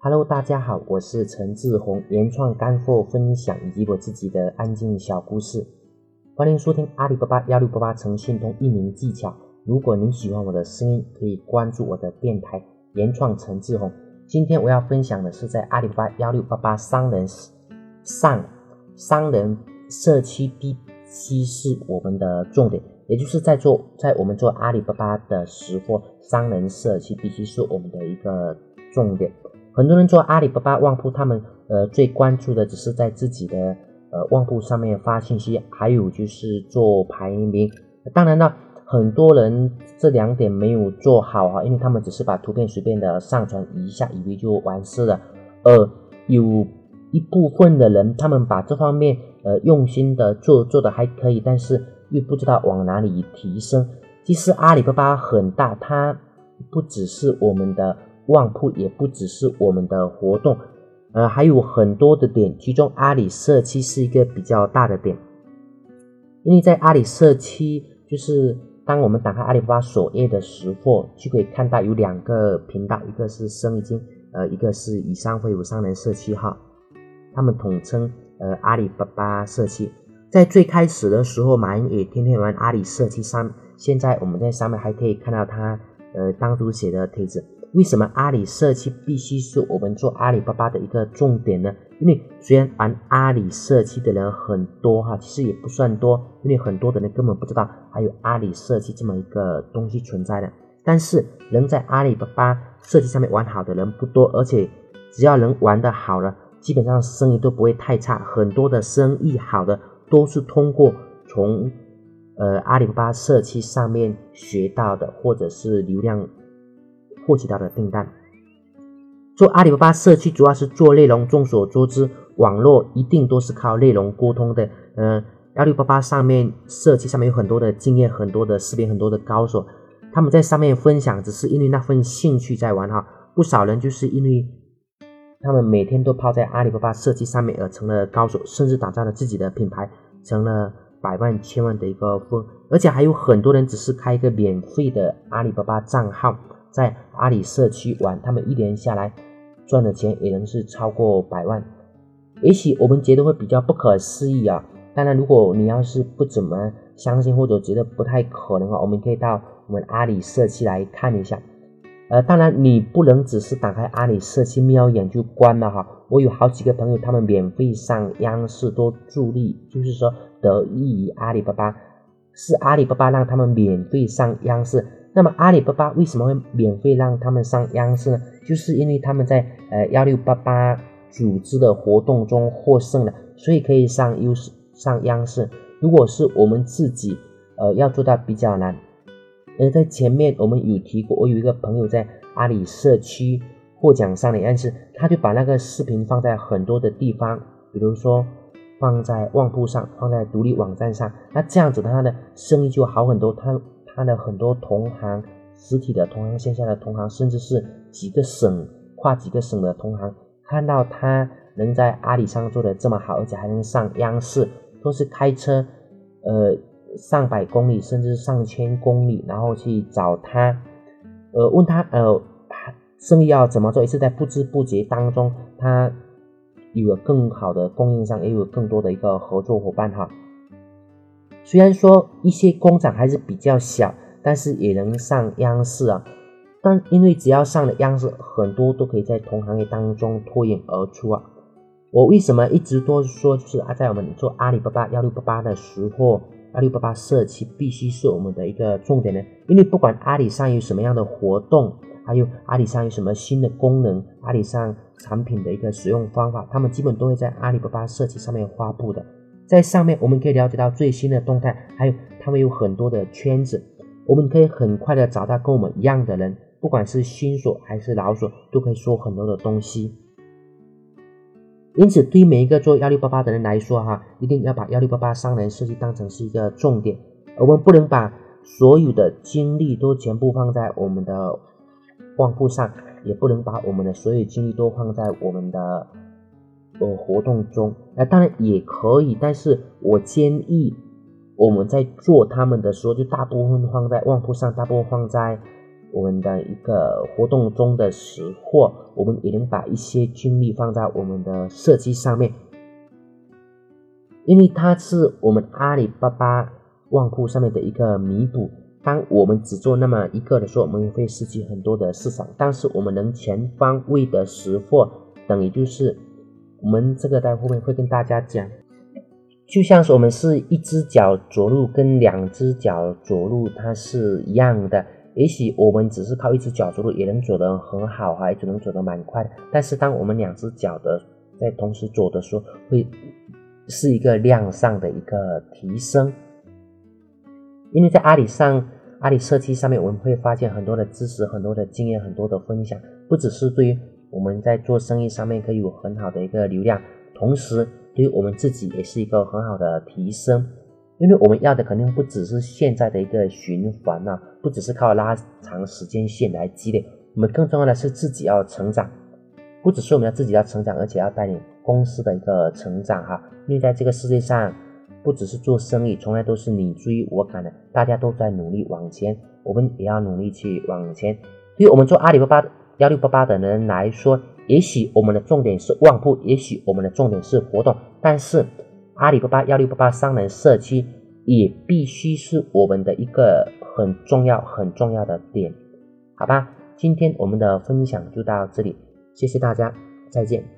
Hello，大家好，我是陈志宏，原创干货分享以及我自己的安静小故事，欢迎收听阿里巴巴幺六八八诚信通运营技巧。如果您喜欢我的声音，可以关注我的电台原创陈志宏。今天我要分享的是在阿里巴巴幺六八八商人上商人社区 BC 是我们的重点，也就是在做在我们做阿里巴巴的识货商人社区 BC 是我们的一个重点。很多人做阿里巴巴旺铺，他们呃最关注的只是在自己的呃旺铺上面发信息，还有就是做排名。当然了，很多人这两点没有做好哈，因为他们只是把图片随便的上传一下，以为就完事了。呃，有一部分的人，他们把这方面呃用心的做做的还可以，但是又不知道往哪里提升。其实阿里巴巴很大，它不只是我们的。旺铺也不只是我们的活动，呃，还有很多的点，其中阿里社区是一个比较大的点，因为在阿里社区，就是当我们打开阿里巴巴首页的时候，就可以看到有两个频道，一个是生意经，呃，一个是以商会有商人社区哈，他们统称呃阿里巴巴社区。在最开始的时候，马云也天天玩阿里社区上，现在我们在上面还可以看到他呃单独写的帖子。为什么阿里社区必须是我们做阿里巴巴的一个重点呢？因为虽然玩阿里社区的人很多哈，其实也不算多，因为很多的人根本不知道还有阿里社区这么一个东西存在的。但是能在阿里巴巴社区上面玩好的人不多，而且只要能玩的好了，基本上生意都不会太差。很多的生意好的都是通过从呃阿里巴巴社区上面学到的，或者是流量。获取到的订单，做阿里巴巴社区主要是做内容。众所周知，网络一定都是靠内容沟通的。呃，阿里巴巴上面社区上面有很多的经验，很多的视频，很多的高手，他们在上面分享，只是因为那份兴趣在玩哈。不少人就是因为他们每天都泡在阿里巴巴社区上面而成了高手，甚至打造了自己的品牌，成了百万千万的一个富。而且还有很多人只是开一个免费的阿里巴巴账号。在阿里社区玩，他们一年下来赚的钱也能是超过百万。也许我们觉得会比较不可思议啊。当然，如果你要是不怎么相信或者觉得不太可能啊，我们可以到我们阿里社区来看一下。呃，当然你不能只是打开阿里社区瞄一眼就关了哈。我有好几个朋友，他们免费上央视多助力，就是说得益于阿里巴巴，是阿里巴巴让他们免费上央视。那么阿里巴巴为什么会免费让他们上央视呢？就是因为他们在呃幺六八八组织的活动中获胜了，所以可以上优视上央视。如果是我们自己呃要做到比较难。而在前面我们有提过，我有一个朋友在阿里社区获奖上的央视，他就把那个视频放在很多的地方，比如说放在旺铺上，放在独立网站上，那这样子他的生意就好很多。他。他的很多同行，实体的同行、线下的同行，甚至是几个省、跨几个省的同行，看到他能在阿里上做的这么好，而且还能上央视，都是开车，呃，上百公里甚至上千公里，然后去找他，呃，问他，呃，生意要怎么做？也是在不知不觉当中，他有了更好的供应商，也有更多的一个合作伙伴哈。虽然说一些工厂还是比较小，但是也能上央视啊。但因为只要上了央视，很多都可以在同行业当中脱颖而出啊。我为什么一直都说，就是啊，在我们做阿里巴巴幺六八八的时候，阿里巴巴社区必须是我们的一个重点呢？因为不管阿里上有什么样的活动，还有阿里上有什么新的功能，阿里上产品的一个使用方法，他们基本都会在阿里巴巴社区上面发布的。在上面我们可以了解到最新的动态，还有他们有很多的圈子，我们可以很快的找到跟我们一样的人，不管是新手还是老手，都可以说很多的东西。因此，对于每一个做幺六八八的人来说，哈，一定要把幺六八八商人设计当成是一个重点，我们不能把所有的精力都全部放在我们的旺铺上，也不能把我们的所有精力都放在我们的。呃，活动中，那当然也可以，但是我建议我们在做他们的时候，就大部分放在旺铺上，大部分放在我们的一个活动中的识货，我们也能把一些精力放在我们的设计上面，因为它是我们阿里巴巴旺铺上面的一个弥补。当我们只做那么一个的时候，我们会失去很多的市场。但是我们能全方位的识货，等于就是我们这个在后面会跟大家讲，就像是我们是一只脚着陆跟两只脚着陆，它是一样的。也许我们只是靠一只脚着陆，也能走得很好，还只能走得蛮快。但是当我们两只脚的在同时走的时候，会是一个量上的一个提升。因为在阿里上，阿里社区上面，我们会发现很多的知识、很多的经验、很多的分享，不只是对于我们在做生意上面可以有很好的一个流量，同时对于我们自己也是一个很好的提升。因为我们要的肯定不只是现在的一个循环啊，不只是靠拉长时间线来积累，我们更重要的是自己要成长，不只是我们要自己要成长，而且要带领公司的一个成长哈。因为在这个世界上。不只是做生意，从来都是你追我赶的，大家都在努力往前，我们也要努力去往前。对于我们做阿里巴巴幺六八八的人来说，也许我们的重点是旺铺，也许我们的重点是活动，但是阿里巴巴幺六八八商人社区也必须是我们的一个很重要很重要的点，好吧？今天我们的分享就到这里，谢谢大家，再见。